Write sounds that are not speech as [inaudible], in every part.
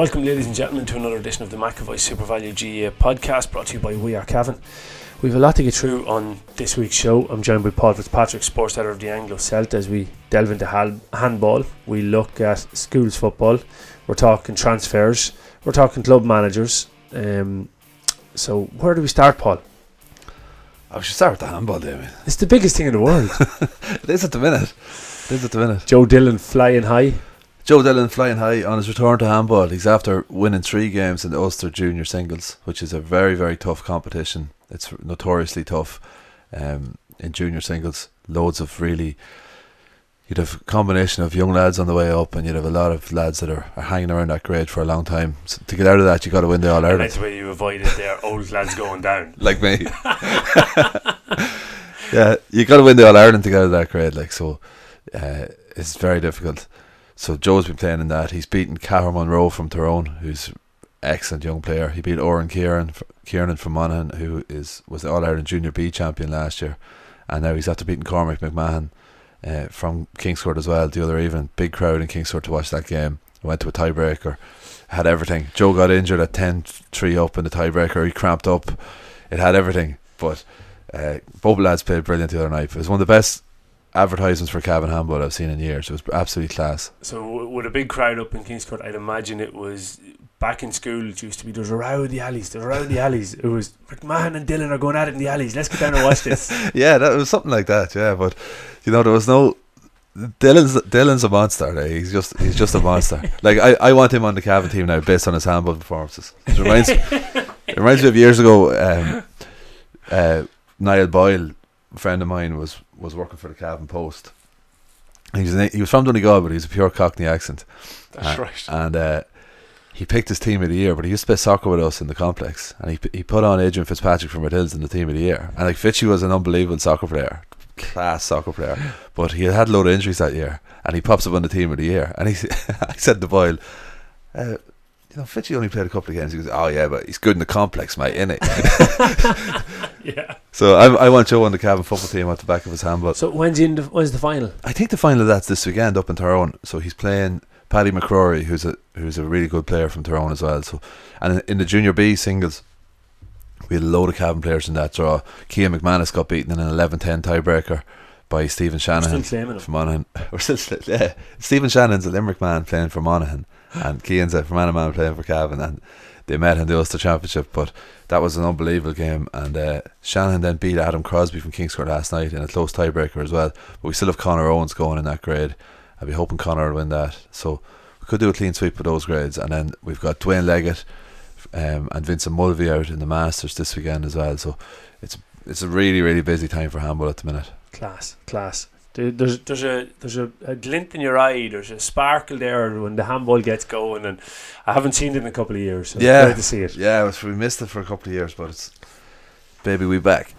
Welcome, ladies and gentlemen, to another edition of the McAvoy Super Value GA podcast brought to you by We Are Cavan. We have a lot to get through on this week's show. I'm joined by Paul Fitzpatrick, sports editor of the Anglo Celt, as we delve into handball. We look at schools football. We're talking transfers. We're talking club managers. Um, so, where do we start, Paul? I should start with the handball, Damien. It's the biggest thing in the world. [laughs] it is at the minute. It is at the minute. Joe Dillon flying high. Joe Dillon flying high on his return to handball. He's after winning three games in the Ulster Junior Singles, which is a very, very tough competition. It's notoriously tough um, in junior singles. Loads of really, you'd have a combination of young lads on the way up, and you'd have a lot of lads that are, are hanging around that grade for a long time. So to get out of that, you got to win the All Ireland, that's where you avoided their old lads going down. [laughs] like me. [laughs] yeah, you got to win the All Ireland to get out of that grade. Like so, uh, it's very difficult. So Joe's been playing in that. He's beaten Cahir Monroe from Tyrone, who's excellent young player. He beat Oren Kieran, Kieran from Monaghan, who is was the All Ireland Junior B champion last year, and now he's after beating Cormac McMahon uh, from Kingscourt as well the other evening. Big crowd in Kingscourt to watch that game. Went to a tiebreaker, had everything. Joe got injured at 10-3 up in the tiebreaker. He cramped up. It had everything, but uh, both lads played brilliant the other night. It was one of the best advertisements for Cavan handball I've seen in years. It was absolutely class. So, with a big crowd up in Kingscourt, I'd imagine it was back in school. It used to be there's a row in the alleys, there's a row in the alleys. It was McMahon and Dillon are going at it in the alleys. Let's get down and watch this. [laughs] yeah, that was something like that. Yeah, but you know there was no. Dillon's Dillon's a monster. eh? He's just he's just a monster. [laughs] like I, I want him on the Cavan team now based on his handball performances. It reminds it reminds me of years ago. Um, uh, Niall Boyle, a friend of mine, was was working for the Cavan Post. He was an, he was from Donegal, but he was a pure Cockney accent. That's Uh, right. And uh, he picked his team of the year, but he used to play soccer with us in the complex. And he he put on Adrian Fitzpatrick from Red Hills in the team of the year. And like Fitchy was an unbelievable soccer player, class soccer player. But he had had a load of injuries that year, and he pops up on the team of the year. And he, [laughs] I said to Boyle, uh, you know, Fitchy only played a couple of games. He goes, oh yeah, but he's good in the complex, mate, innit? [laughs] yeah. so I, I want Joe on the Cavan football team at the back of his handball. So when's the, end when's the final? I think the final of that's this weekend up in Tyrone. So he's playing Paddy McCrory, who's a who's a really good player from Tyrone as well. So and in, the Junior B singles, we had a load of Cavan players in that draw. Kean McManus got beaten in an 11-10 tiebreaker by Stephen Shanahan Still claiming him. from Monaghan. [laughs] We're still, yeah. Stephen Shannon's a Limerick man playing for Monaghan, and Kean's a Fermanagh man playing for Cavan, and they met in the Ulster Championship. But that was an unbelievable game, and uh, Shanahan then beat Adam Crosby from Kingscourt last night in a close tiebreaker as well. But we still have Connor Owens going in that grade. I'd be hoping Connor will win that. So we could do a clean sweep of those grades, and then we've got Dwayne Leggett um, and Vincent Mulvey out in the Masters this weekend as well. So it's it's a really really busy time for handball at the minute. Class, class. There- There's there's a there's a, a glint in your eye. There's a sparkle there when the handball gets going, and I haven't seen it in a couple of years. So it's Yeah. great to see it. Yeah, it was- we missed it for a couple of years, but it's baby, we back.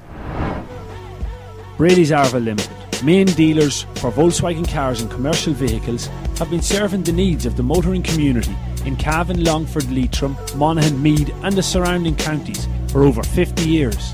Brady's Arva Limited, main dealers for Volkswagen cars and commercial vehicles, have been serving the needs of the motoring community in Cavan, Longford, Leitrim, Monaghan, Meath, and the surrounding counties for over 50 years.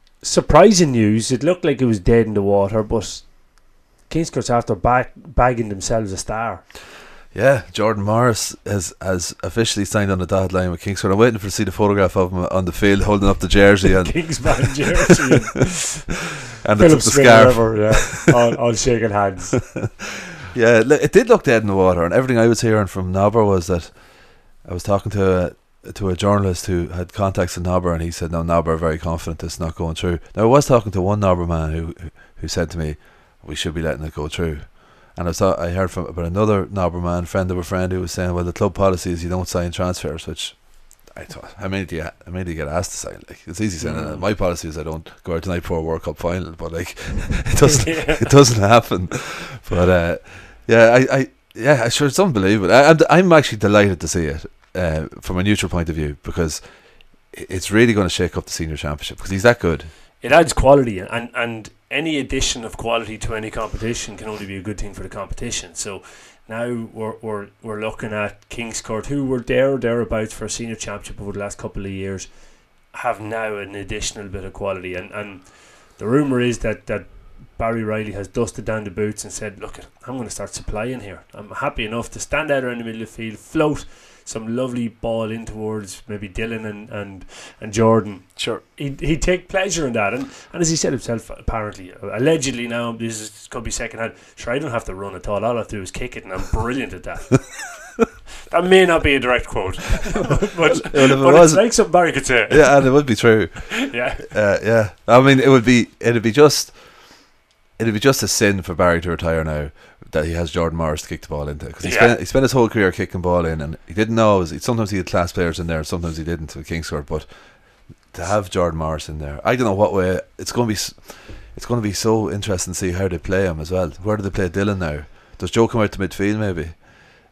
surprising news. It looked like it was dead in the water, but Kingscourt's after back, bagging themselves a star. Yeah, Jordan Morris has has officially signed on the dotted line with Kingscourt. I'm waiting for to see the photograph of him on the field holding up the jersey and [laughs] Kingsman jersey and [laughs] and the, Philip the scarf. whatever, yeah, [laughs] all, all shaking hands. Yeah, it, did look dead in the water, and everything I was hearing from Nobber was that I was talking to a, to a journalist who had contacts in Nobber, and he said, "No, Nobber are very confident it's not going through." Now, I was talking to one Nobber man who who, said to me, "We should be letting it go through." And I saw I heard from about another Nobber man, friend of a friend, who was saying, "Well, the club policy is you don't sign transfers," which I thought, how many do you, how many do you get asked to sign? Like, it's easy saying that. My policy is I don't go out tonight for a World Cup final, but like, [laughs] it [laughs] doesn't, it doesn't happen. But uh, yeah, I, I, yeah, sure, it's unbelievable. I, I'm, I'm actually delighted to see it uh, from a neutral point of view because it's really going to shake up the senior championship because he's that good. it adds quality and and any addition of quality to any competition can only be a good thing for the competition so now we're we're, we're looking at Kings Court who were there or thereabouts for a senior championship over the last couple of years have now an additional bit of quality and and the rumor is that that Barry Riley has dusted down the boots and said look I'm going to start supplying here I'm happy enough to stand out around the middle of the field float some lovely ball in towards maybe Dillon and, and, and Jordan Sure. he'd, he'd take pleasure in that. And, and as he said himself, apparently, allegedly now, this is, could be second hand. Sure, I don't have to run at all. All I have to do is kick it, and I'm brilliant at that. [laughs] that may not be a direct quote, [laughs] but, [laughs] Well, if it but it's was- like something Barry could say. Yeah, and it would be true. yeah. Uh, yeah, I mean, it would be it'd be just it'd be just a sin for Barry to retire now that he has Jordan Morris to kick the ball into because he Yeah. spent he spent his whole career kicking ball in, and he didn't know. Was, sometimes he had class players in there, and sometimes he didn't with Kingscourt. But to have Jordan Morris in there, I don't know what way it's going to be. It's going to be so interesting to see how they play him as well. Where do they play Dillon now? Does Joe come out to midfield maybe?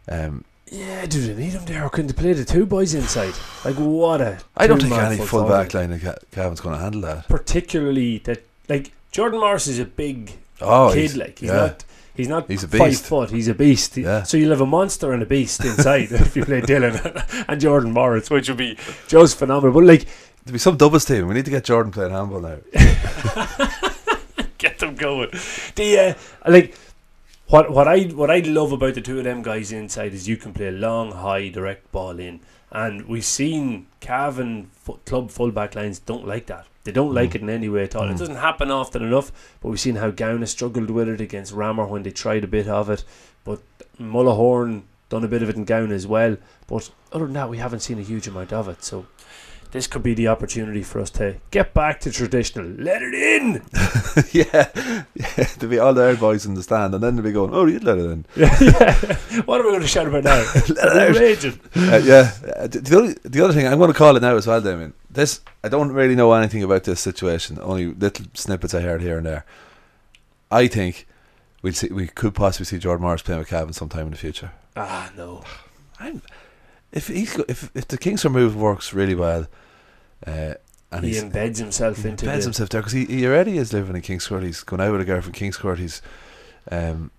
Um, Yeah, do they need him there? Or can they play the two boys inside? Like, what a. I don't think two-man any full full forward. back line of Ca- Cavan's going to handle that. Particularly that, like, Jordan Morris is a big Oh, kid, he's- like, he's yeah. not. He's not He's a five beast. foot. He's a beast. Yeah. So you'll have a monster and a beast inside [laughs] if you play Dillon [laughs] and Jordan Morris, which would be just phenomenal. But like, There'll be some doubles team. We need to get Jordan playing handball now. [laughs] get them going. The uh, like what what I what I love about the two of them guys inside is you can play a long, high, direct ball in, and we've seen Cavan fu- club fullback lines don't like that. They don't like mm. it in any way at all. It mm. doesn't happen often enough, but we've seen how Gown has struggled with it against Ramor when they tried a bit of it. But Mullahorn done a bit of it in Gown as well. But other than that, we haven't seen a huge amount of it. So this could be the opportunity for us to get back to traditional. Let it in. [laughs] yeah, yeah. There'll be all the old boys in the stand, and then they'll be going, "Oh, you'd let it in." [laughs] yeah. What are we going to shout about now? [laughs] Let it out. Uh, yeah. Uh, the, other, the other thing, I'm going to call it now as well, Damien. This, I don't really know anything about this situation. Only little snippets I heard here and there. I think we'll see. We could possibly see Jordan Morris playing with Cavan sometime in the future. Ah, no. I'm, if he's go- if if the Kingston move works really well, uh, and he embeds himself he into embeds the, himself there because he, he already is living in Kingscourt. He's gone out with a girl from Kingscourt. He's um,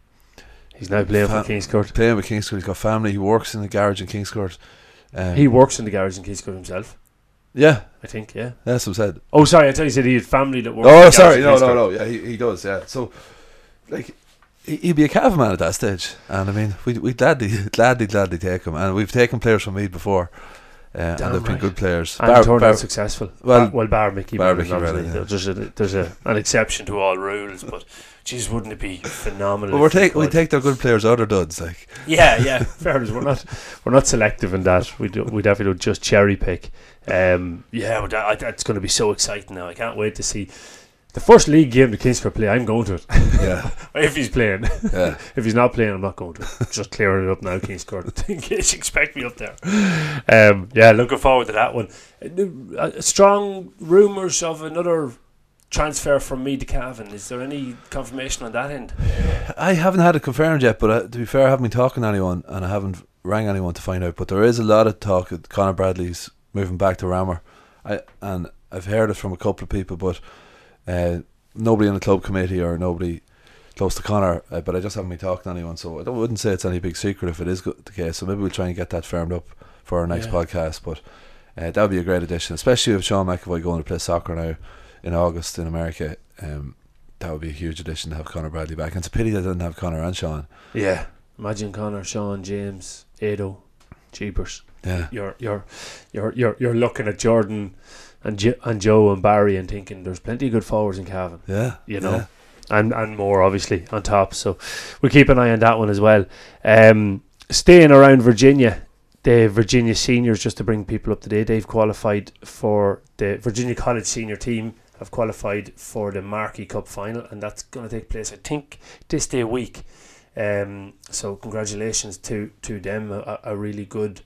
He's now playing Fa- for Kings Court. playing with Kingscourt. He's got family. He works in the garage in Kingscourt. Um, He works in the garage in Kings Court himself, yeah, I think, yeah. that's what I said. Oh, sorry, I thought you said he had family that works in Oh, sorry, no, no, no. Yeah, he, he does. Yeah, so like he'd be a Cavan man at that stage, and I mean, we we gladly, [laughs] gladly, gladly take him, and we've taken players from Meath before, uh, and they've been right. good players. And Bar- turned Bar- out successful. well, Bar, well, Bar Mickey. Bar Mickey. Brennan, yeah. There's a there's a an exception to all rules, but geez, wouldn't it be phenomenal? well, we're take we take their good players out of duds, like Yeah, yeah. Fairness, we're not we're not selective in that. We do, we definitely don't just cherry pick. Um, yeah, that, that's going to be so exciting now. I can't wait to see the first league game the Kings could play. I'm going to it yeah, [laughs] if he's playing. yeah. [laughs] if he's not playing, I'm not going to. Just clearing it up now, Kings Court. [laughs] in case you expect me up there. Um, yeah, looking forward to that one. Uh, uh, strong rumours of another transfer from me to Cavan. Is there any confirmation on that end? I haven't had it confirmed yet, but uh, to be fair, I haven't been talking to anyone, and I haven't rang anyone to find out. But there is a lot of talk that Conor Bradley's moving back to Ramor, I and I've heard it from a couple of people, but uh, nobody in the club committee or nobody close to Connor, Uh, but I just haven't been talking to anyone, so I wouldn't say it's any big secret if it is the case. So maybe we'll try and get that firmed up for our next Yeah. podcast. But uh, that would be a great addition, especially with Sean McAvoy going to play soccer now in August in America. Um, that would be a huge addition to have Connor Bradley back. And it's a pity they didn't have Connor and Sean. Yeah. Imagine Connor, Sean, James, Ado, Jeepers. Yeah. You're you're you're you're you're looking at Jordan and jo- and Joe and Barry and thinking there's plenty of good forwards in Cavan. Yeah. You know. yeah. and and more obviously on top. So we keep an eye on that one as well. Um, staying around Virginia, the Virginia seniors, just to bring people up to date, they've qualified for the Virginia College senior team. Have qualified for the Markey Cup final, and that's going to take place, I think, this day week. Um, so congratulations to to them. A, a really good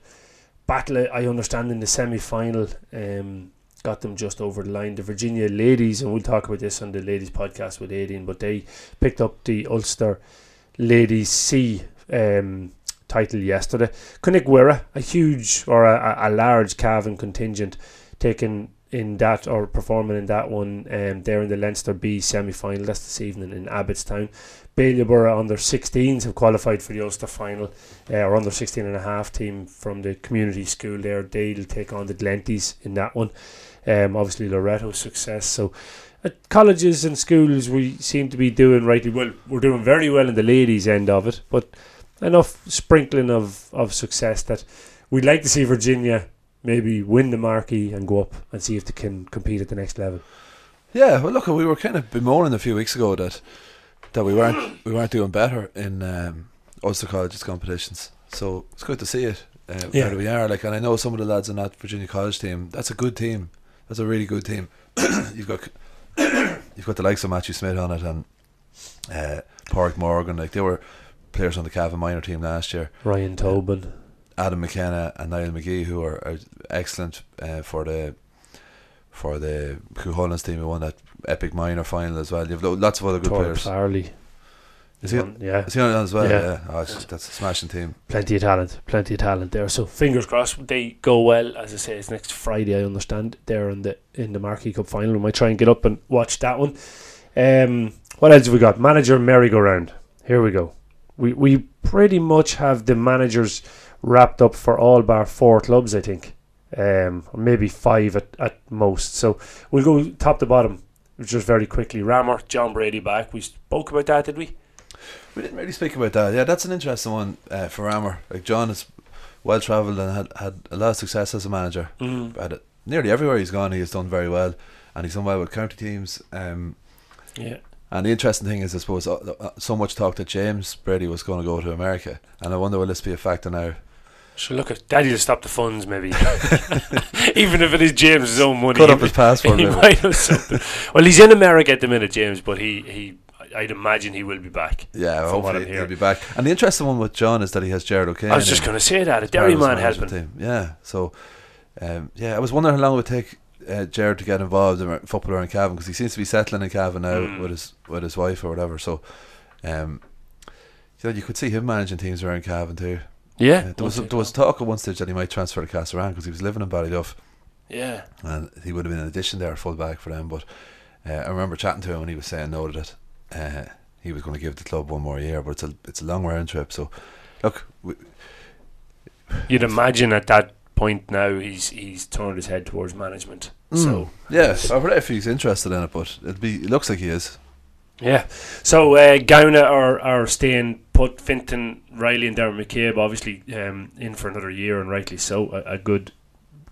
battle. I understand in the semi final. Um, got them just over the line. The Virginia ladies, and we'll talk about this on the ladies podcast with Aideen, but they picked up the Ulster Ladies C um, title yesterday. Cunnick a huge or a, a large Cavan contingent, taking in that or performing in that one. Um, there in the Leinster B semi final. That's this evening in Abbottstown. Bailieborough under 16s have qualified for the Ulster final, uh, or under 16 and a half team from the community school there. They'll take on the Glenties in that one. Um, obviously, Loreto's success. So, at colleges and schools, we seem to be doing rightly well. We're doing very well in the ladies' end of it, but enough sprinkling of, of success that we'd like to see Virginia maybe win the marquee and go up and see if they can compete at the next level. Yeah, well, look, we were kind of bemoaning a few weeks ago that that we weren't we weren't doing better in um, Ulster College's competitions. So it's good to see it. Uh, Yeah. Where we are, like, and I know some of the lads in that Virginia College team. That's a good team. That's a really good team. [coughs] you've got [coughs] you've got the likes of Matthew Smith on it and uh, Porrick Morgan. Like they were players on the Cavan minor team last year. Ryan Tobin. Adam McKenna and Niall McGee, who are, are excellent uh, for the for the Cuchulains team, who won that epic minor final as well. You've lo- lots of other good Tor players. Farley. Is he, One- yeah, is he on it as well? Yeah. Yeah, Oh, that's a smashing team. plenty of talent, plenty of talent there. So fingers crossed they go well. As I say, it's next Friday. I understand they're in the in the Markey Cup final. We might try and get up and watch that one. Um, what else have we got? Manager merry-go-round. Here we go. We we pretty much have the managers wrapped up for all bar four clubs. I think, um, or maybe five at, at most. So we'll go top to bottom. Just very quickly, Ramor, John Brady back. We spoke about that, did we? We didn't really speak about that. Yeah, that's an interesting one uh, for Ramor. Like John is well travelled and had had a lot of success as a manager. Mm. At nearly everywhere he's gone, he has done very well, and he's done well with county teams. Um, Yeah. And the interesting thing is, I suppose, uh, uh, so much talk that James Brady was going to go to America, and I wonder will this be a factor now? So look at Daddy to stop the funds, maybe. [laughs] Even if it is James's own money, Cut up his passport. [laughs] he might have something. Well, he's in America at the minute, James, but he, he I'd imagine he will be back. Yeah, hopefully he'll be back. And the interesting one with John is that he has Jared O'Kane. I was just going to say that a Derry man helping. Team. Yeah, so um, yeah, I was wondering how long it would take uh, Jared to get involved in football around Cavan because he seems to be settling in Cavan now Mm. with his with his wife or whatever. So, um, you know, you could see him managing teams around Cavan too. Yeah, Uh, there was there was talk at one stage that he might transfer to Castlerahan because he was living in Ballyduff. yeah. and he would have been an addition there, full back for them. But uh, I remember chatting to him and he was saying no to that. Uh, he was going to give the club one more year, but it's a it's a long round trip. So, look, we, You'd imagine at that point now he's he's turned his head towards management. So yes, I wonder if he's interested in it, but it'd be it looks like he is. Yeah. So uh, Gowna are, are staying put. Finton, Riley, and Darren McCabe obviously um, in for another year, and rightly so. A, a good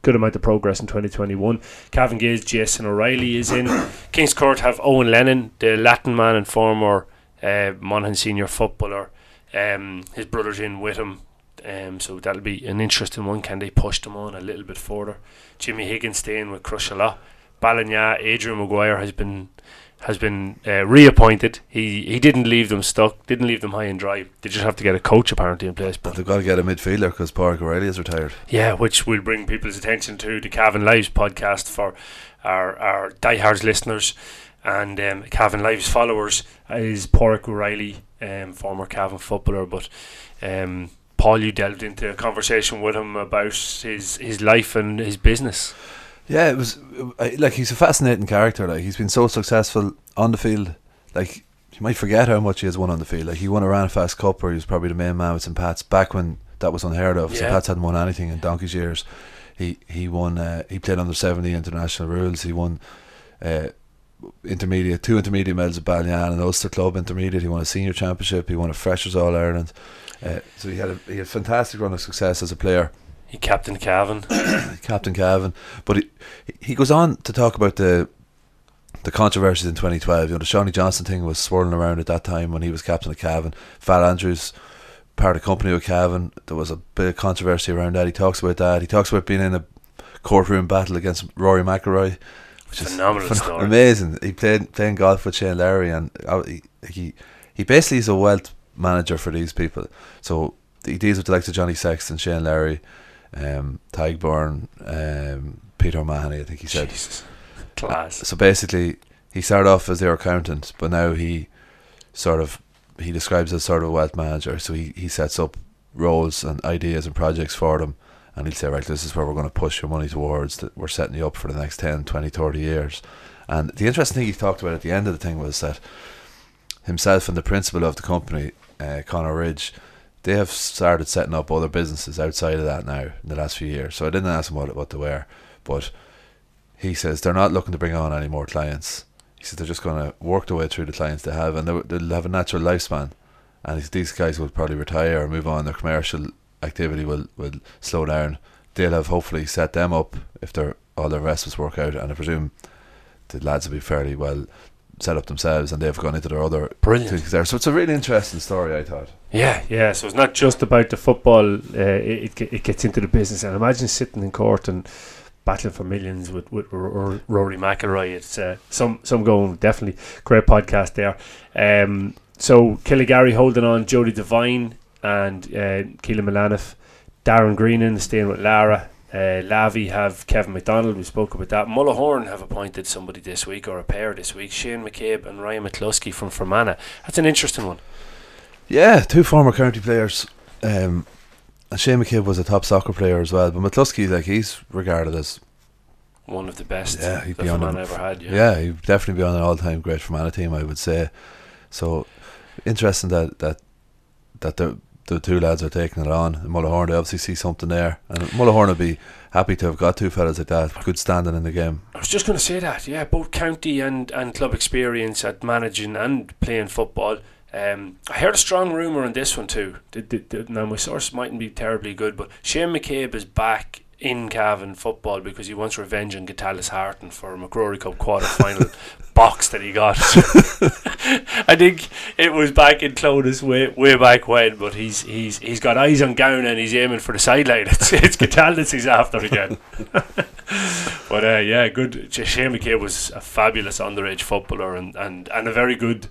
good amount of progress in 2021. Cavan Gaels, Jason O'Reilly is in. Kings Court have Owen Lennon, the Latton man and former uh, Monaghan senior footballer. Um, his brother's in with him. Um, so that'll be an interesting one. Can they push them on a little bit further? Jimmy Higgins staying with Crushala. Balagna, Adrian Maguire has been has been uh, reappointed. He he didn't leave them stuck, didn't leave them high and dry. They just have to get a coach apparently in place. But they've got to get a midfielder because Park O'Reilly is retired. yeah, which will bring people's attention to the Cavan Lives podcast for our our diehards listeners and um, Cavan Lives followers is Porrick O'Reilly, um, former Cavan footballer. But um, Paul, you delved into a conversation with him about his his life and his business. Yeah, it was like he's a fascinating character. Like he's been so successful on the field. Like you might forget how much he has won on the field. Like he won a Rannafast Cup where he was probably the main man with St Pat's back when that was unheard of. St Pat's hadn't won anything in donkey's years. He he won. Uh, he played under seventy international rules. He won. Uh, intermediate, two intermediate medals at Ballian and Ulster Club intermediate. He won a senior championship. He won a Freshers All Ireland. Uh, so he had a, he had a fantastic run of success as a player. He captained Cavan. [clears throat] Captain Cavan. But he, he goes on to talk about the the controversies in 2012. You know, the Seanie Johnston thing was swirling around at that time when he was captain of Cavan. Fat Andrews, part of the company with Cavan. There was a bit of controversy around that. He talks about that. He talks about being in a courtroom battle against Rory McIlroy, which Phenomenal is story. amazing. He played playing golf with Shane Lowry, and uh, he, he he basically is a wealth manager for these people. So he deals with the likes of Johnny Sexton, Shane Lowry, um, Tadhg Beirne, um, Peter O'Mahony. I think he said. Jesus. Class. So basically, he started off as their accountant, but now he sort of he describes as sort of a wealth manager. So he, he sets up roles and ideas and projects for them, and he'll say, right, this is where we're going to push your money towards. That we're setting you up for the next 10, 20, 30 years. And the interesting thing he talked about at the end of the thing was that himself and the principal of the company, uh, Connor Ridge, they have started setting up other businesses outside of that now in the last few years. So I didn't ask him what what they were, but he says they're not looking to bring on any more clients. He says they're just going to work their way through the clients they have, and they'll, they'll have a natural lifespan. And these guys will probably retire or move on. Their commercial activity will, will slow down. They'll have hopefully set them up if their all their investments work out, and I presume the lads will be fairly well set up themselves, and they've gone into their other Brilliant. things there. So it's a really interesting story, I thought. Yeah, Yeah, so it's not just about the football. Uh, it, it it gets into the business, and imagine sitting in court and battling for millions with with R- R- Rory McIlroy. It's uh, some some going definitely great podcast there. Um, so Killygarry holding on, Jody Devine and uh, Keelan Milanoff, Darren Greenan staying with Laragh. Uh, Lavey have Kevin McDonald. We spoke about that. Mullahorn have appointed somebody this week, or a pair this week. Shane McCabe and Ryan McCluskey from Fermanagh. That's an interesting one. Yeah, two former county players. Um, and Shane McCabe was a top soccer player as well, but McCluskey, like he's regarded as One of the best Yeah, he'd be on them. ever had. Yeah. yeah, he'd definitely be on an all-time great Fermanagh team, I would say. So interesting that that that the the two lads are taking it on. And Mullahorn, they obviously see something there, and Mullahorn would be happy to have got two fellas like that, good standing in the game. I was just going to say that. Yeah, both county and, and club experience at managing and playing football. Um, I heard a strong rumour on this one too. Now my source mightn't be terribly good, but Shane McCabe is back in Cavan football because he wants revenge on Gatalis Harton for a MacRory Cup quarter final [laughs] box that he got. [laughs] I think it was back in Clones way way back when, but he's he's he's got eyes on Gown and he's aiming for the sideline. [laughs] It's it's he's after again. but uh, yeah, good. Shane McCabe was a fabulous underage footballer and, and, and a very good,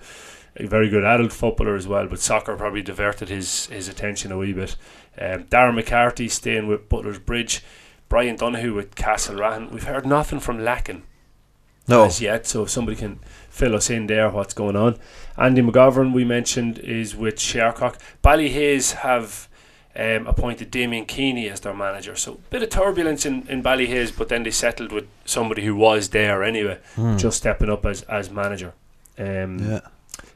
a very good adult footballer as well. But soccer probably diverted his his attention a wee bit. Um, Darren McCarthy staying with Butler's Bridge. Brian Donahue with Castlerahan. We've heard nothing from Lacken No, as yet, so if somebody can fill us in there, what's going on. Andy McGovern, we mentioned, is with Shercock. Ballyhaise have um, appointed Damien Keeney as their manager, so a bit of turbulence in, in Ballyhaise, but then they settled with somebody who was there anyway, Hmm. just stepping up as, as manager. Um, yeah,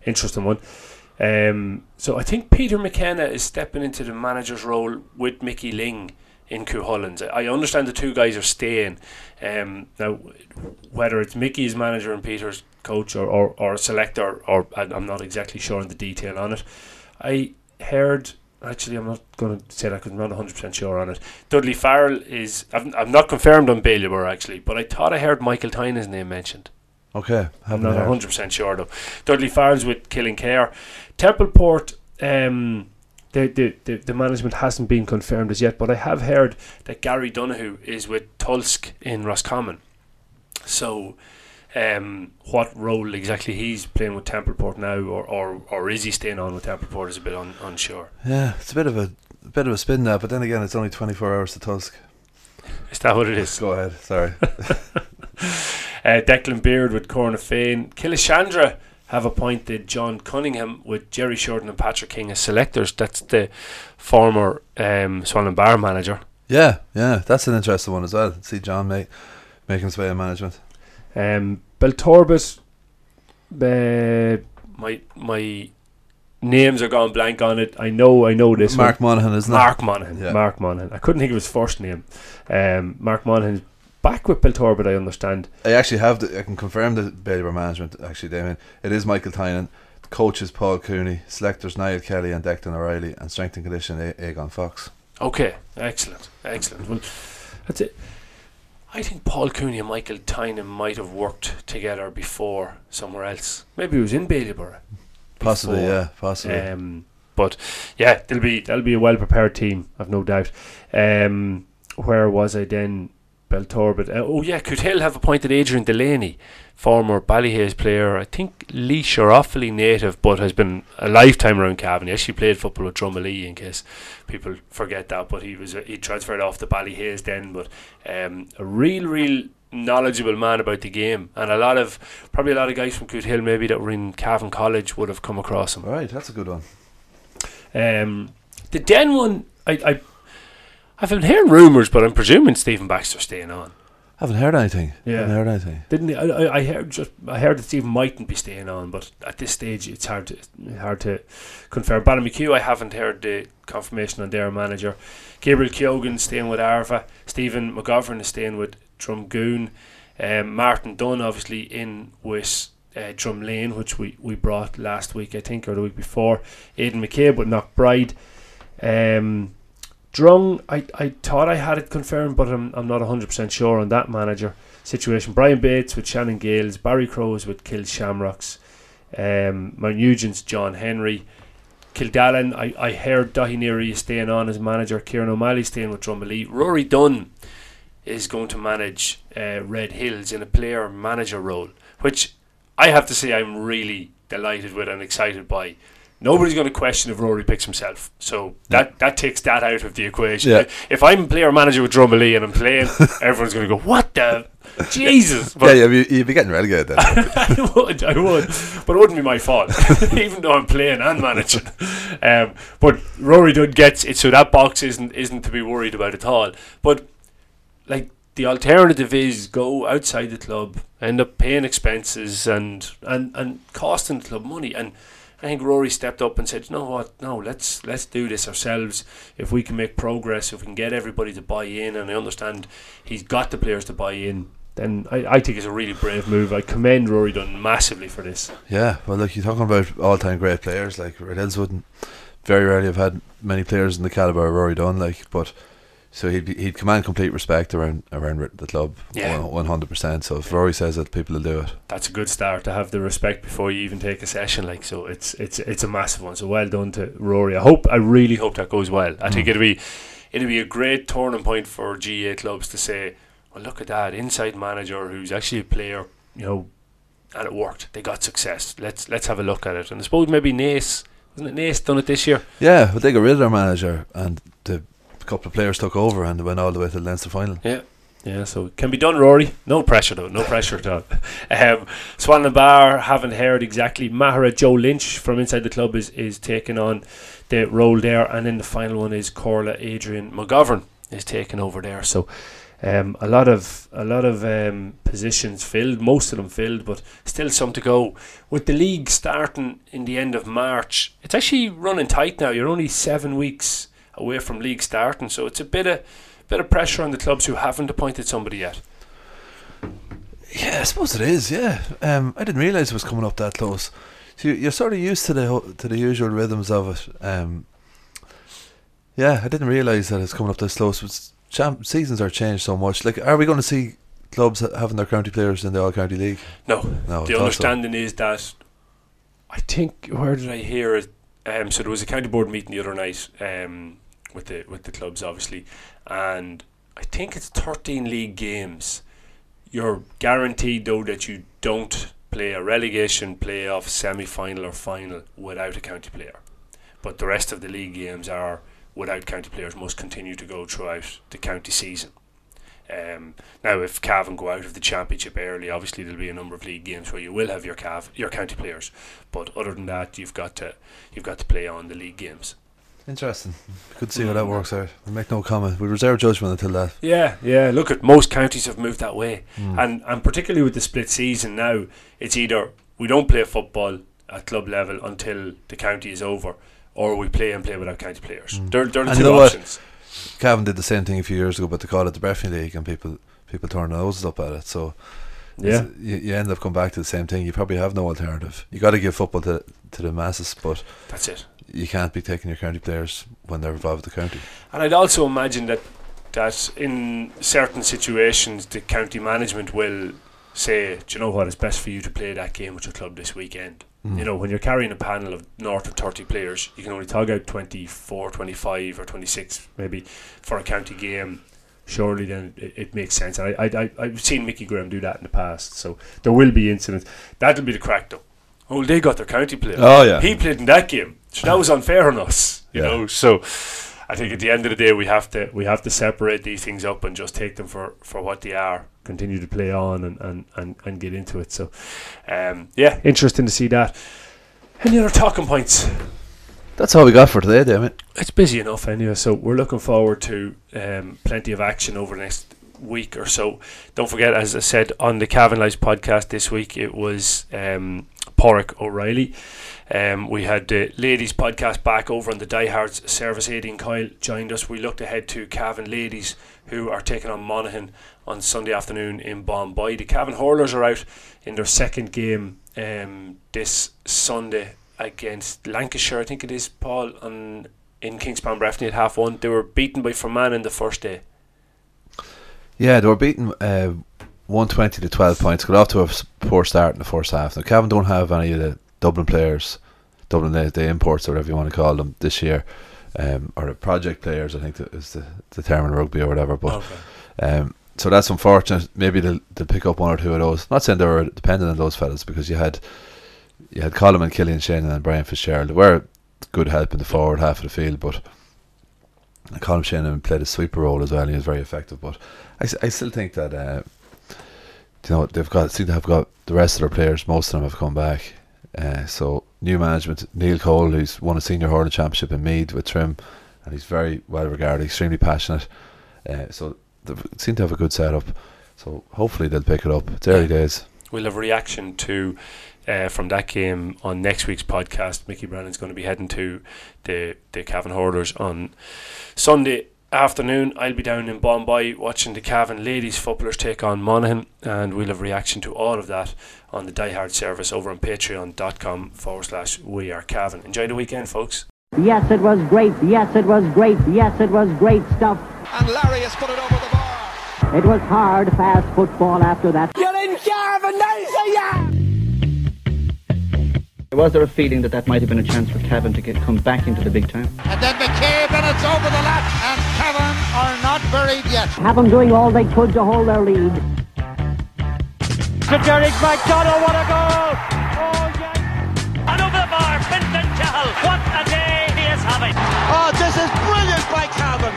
Interesting one. Um, so I think Peter McKenna is stepping into the manager's role with Mickey Ling in Cuhullins. I understand the two guys are staying. Um, now, whether it's Mickey's manager and Peter's coach or, or, or a selector, or I'm not exactly sure on the detail on it. I heard. Actually, I'm not going to say that because I'm not 100% sure on it. Dudley Farrell is. I've, I've not confirmed on Bailieborough actually, but I thought I heard Michael Tynan's name mentioned. Okay. I'm Haven't 100% sure though. Dudley Farrell's with Killinkere. Templeport, um, the, the, the, the management hasn't been confirmed as yet, but I have heard that Gary Donahue is with Tulsk in Roscommon. So, um, what role exactly he's playing with Templeport now, or, or, or is he staying on with Templeport, is a bit un, unsure. Yeah, it's a bit of a, a bit of a spin that, but then again, it's only 24 hours to Tusk. Is that what it is? Go ahead. Sorry. [laughs] [laughs] Uh, Declan Beard with Corna Fane. Killeshandra have appointed John Cunningham with Jerry Shorten and Patrick King as selectors. That's the former um, Swanlinbar manager. yeah, yeah, that's an interesting one as well. See John make, making his way in management. Um, Belturbet, uh, my my names are gone blank on it. I know, I know this Mark one. Monaghan, isn't Mark Monaghan. Yeah. Mark Monaghan. I couldn't think of his first name. Um, Mark Monaghan's back with Belturbet, I understand. I actually have. The, I can confirm the Bailieborough management. Actually, Damien, it is Michael Tynan. The coach is Paul Cooney. Selectors Niall Kelly and Declan O'Reilly, and strength and condition A- Aegon Fox. Okay, excellent, excellent. Well, that's it. I think Paul Cooney and Michael Tynan might have worked together before somewhere else. Maybe it was in Bailieborough. Possibly, before. yeah, possibly. Um, but yeah, they'll be they'll be a well prepared team. I've no doubt. Um, where was I then? Belturbet. Uh, oh yeah, Cootehill have appointed Adrian Delaney, former Ballyhaise player. I think Laois or Offaly native, but has been a lifetime around Cavan. He actually played football with Drumalee, in case people forget that. But he was uh, he transferred off the Ballyhaise then. But um, a real, real knowledgeable man about the game, and a lot of probably a lot of guys from Cootehill maybe that were in Cavan College would have come across him. All right, that's a good one. Um, the Den one, I, I, I've been hearing rumours, but I'm presuming Stephen Baxter staying on. Haven't heard anything. Yeah. Haven't heard anything. Didn't? I, I, I heard just I heard that Stephen mightn't be staying on, but at this stage it's hard to hard to confirm. Ballymacue, I haven't heard the confirmation on their manager. Gabriel Keoghan staying with Arva. Stephen McGovern is staying with Drumgoon. Um, Martin Dunn obviously in with uh, Drumlane, which we, we brought last week, I think, or the week before. Aidan McCabe with Knockbride. Um, Drung, I, I thought I had it confirmed, but I'm, I'm not 100% sure on that manager situation. Brian Bates with Shannon Gaels, Barry Crows with Kill Shamrocks, um, Mount Nugent's John Henry. Kildallan, I, I heard Dahi Neary is staying on as manager. Kieran O'Malley staying with Drumalee. Rory Dunn is going to manage uh, Red Hills in a player manager role, which I have to say I'm really delighted with and excited by. Nobody's going to question if Rory picks himself, so that that takes that out of the equation. Yeah. If I'm a player manager with Drumalee and I'm playing, [laughs] everyone's going to go, "What the [laughs] Jesus?" yeah, But yeah, you, you'd be getting relegated then. [laughs] I would, I would, but it wouldn't be my fault, even though I'm playing and managing. Um, but Rory Dunn gets it, so that box isn't isn't to be worried about at all. But like the alternative is go outside the club, end up paying expenses and and and costing the club money. And I think Rory stepped up and said, "You know what? No, let's let's do this ourselves. If we can make progress, if we can get everybody to buy in, and I understand he's got the players to buy in." Then I, I think it's a really brave move. I commend Rory Dunn massively for this. yeah, well, look, you're talking about all-time great players. Like Red wouldn't very rarely have had many players in the caliber of Rory Dunn. Like, but so he'd be, he'd command complete respect around around the club. Yeah. one hundred percent. So if Rory says it, people will do it. That's a good start to have the respect before you even take a session. Like so, it's it's it's a massive one. So well done to Rory. I hope I really hope that goes well. I think mm. it'll be it'll be a great turning point for GA clubs to say, well, look at that inside manager who's actually a player, you know, and it worked. They got success. Let's let's have a look at it. And I suppose maybe Naas wasn't it Naas done it this year? Yeah, but they got rid of their manager, and the couple of players took over, and went all the way to the Leinster final. Yeah. Yeah, so it can be done, Rory. No pressure, though. No pressure at all. [laughs] Um, Swanlinbar haven't heard exactly. Mahara Joe Lynch from inside the club is, is taking on the role there. And then the final one is Corla Adrian McGovern is taking over there. So um, a lot of a lot of um, positions filled, most of them filled, but still some to go. With the league starting in the end of March, it's actually running tight now. You're only seven weeks away from league starting, so it's a bit of bit of pressure on the clubs who haven't appointed somebody yet. Yeah, I suppose it is. Yeah, um, I didn't realise it was coming up that close. So you- you're sort of used to the to the usual rhythms of it. Um, yeah, I didn't realise that it's coming up this close. It's, champ- seasons are changed so much. Like, are we going to see clubs having their county players in the All County League? No, No, the understanding is that I think where did I hear it? Um, so there was a county board meeting the other night um, with the with the clubs, obviously, and I think it's thirteen league games. You're guaranteed though that you don't play a relegation playoff, semi final, or final without a county player. But the rest of the league games are without county players must continue to go throughout the county season. Um, now, if Cavan go out of the championship early, obviously there'll be a number of league games where you will have your Cav, your county players. But other than that, you've got to you've got to play on the league games. Interesting. Good to see how that works out. We'll make no comment. We reserve judgment until that. Yeah, yeah. Look at most counties have moved that way, Hmm. and and particularly with the split season now, it's either we don't play football at club level until the county is over, or we play and play without county players. They're, they're the Hmm. And two you know what? options. Cavan did the same thing a few years ago, but they called it the Breffni League, and people people turn their noses up at it. So Yeah. you, you end up coming back to the same thing. You probably have no alternative. You got to give football to to the masses, but That's it. You can't be taking your county players when they're involved with the county. And I'd also imagine that that in certain situations the county management will say, Do you know what, it's best for you to play that game with your club this weekend. Mm. You know, when you're carrying a panel of north of 30 players, you can only tug out 24, 25 or 26 maybe for a county game. Surely then it, it makes sense. And I, I, I, I've seen Mickey Graham do that in the past. So there will be incidents. That'll be the crack though. Oh, they got their county player. Oh, yeah. He played in that game. So that was unfair on us. You Yeah. know, so I think at the end of the day we have to we have to separate these things up and just take them for, for what they are. Continue to play on and, and, and, and get into it. So um, yeah, interesting to see that. Any other talking points? That's all we got for today, damn it. It's busy enough anyway, so we're looking forward to um, plenty of action over the next week or so. Don't forget, as I said on the Cavan Lives podcast this week, it was um, Porrick O'Reilly. Um, we had the ladies podcast back over on the Diehards service. Aidan Kyle joined us. We looked ahead to Cavan ladies who are taking on Monaghan on Sunday afternoon in Bombay. The Cavan hurlers are out in their second game um, this Sunday against Lancashire. I think it is Paul on in Kingspan Breffni at half one. They were beaten by Fermanagh in the first day. Yeah, they were beaten uh, 120 to 12 points. Got off to a poor start in the first half. Now, Cavan don't have any of the Dublin players, Dublin the, the imports or whatever you want to call them this year, um, or the project players. I think that is the, the term in rugby or whatever. But um, so that's unfortunate. Maybe they'll, they'll pick up one or two of those. Not saying they were dependent on those fellas because you had you had Colin and Killian Shannon and Brian Fitzgerald. They were good help in the forward half of the field, but Colin Shannon played a sweeper role as well. and He was very effective, but I, I still think that uh, you know they've got seem to have got the rest of their players. Most of them have come back. Uh, so new management, Neil Cole, who's won a senior hurling championship in Meath with Trim, and he's very well regarded, extremely passionate. Uh, so they seem to have a good setup. So hopefully they'll pick it up. It's early days. We'll have a reaction to uh, from that game on next week's podcast. Mickey Brennan's going to be heading to the the Cavan Hoarders on Sunday afternoon. I'll be down in Bombay watching the Cavan ladies footballers take on Monaghan, and we'll have reaction to all of that on the Die Hard service over on patreon.com forward slash we are Cavan. Enjoy the weekend, folks. Yes, it was great. Yes, it was great. Yes, it was great stuff. And Larry has put it over the bar. It was hard, fast football after that. Was there a feeling that that might have been a chance for Cavan to get come back into the big time? And then McCabe and it's over the lap. And Cavan are not buried yet. Have them doing all they could to hold their lead. to Derek McDonough. What a goal! Oh, yes! And over the bar, Fintan Chahal. What a day he is having. Oh, this is brilliant by Cavan.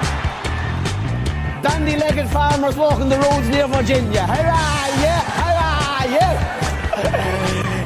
Dandy-legged farmers walking the roads near Virginia. Hurrah, yeah, hurrah, yeah. [laughs]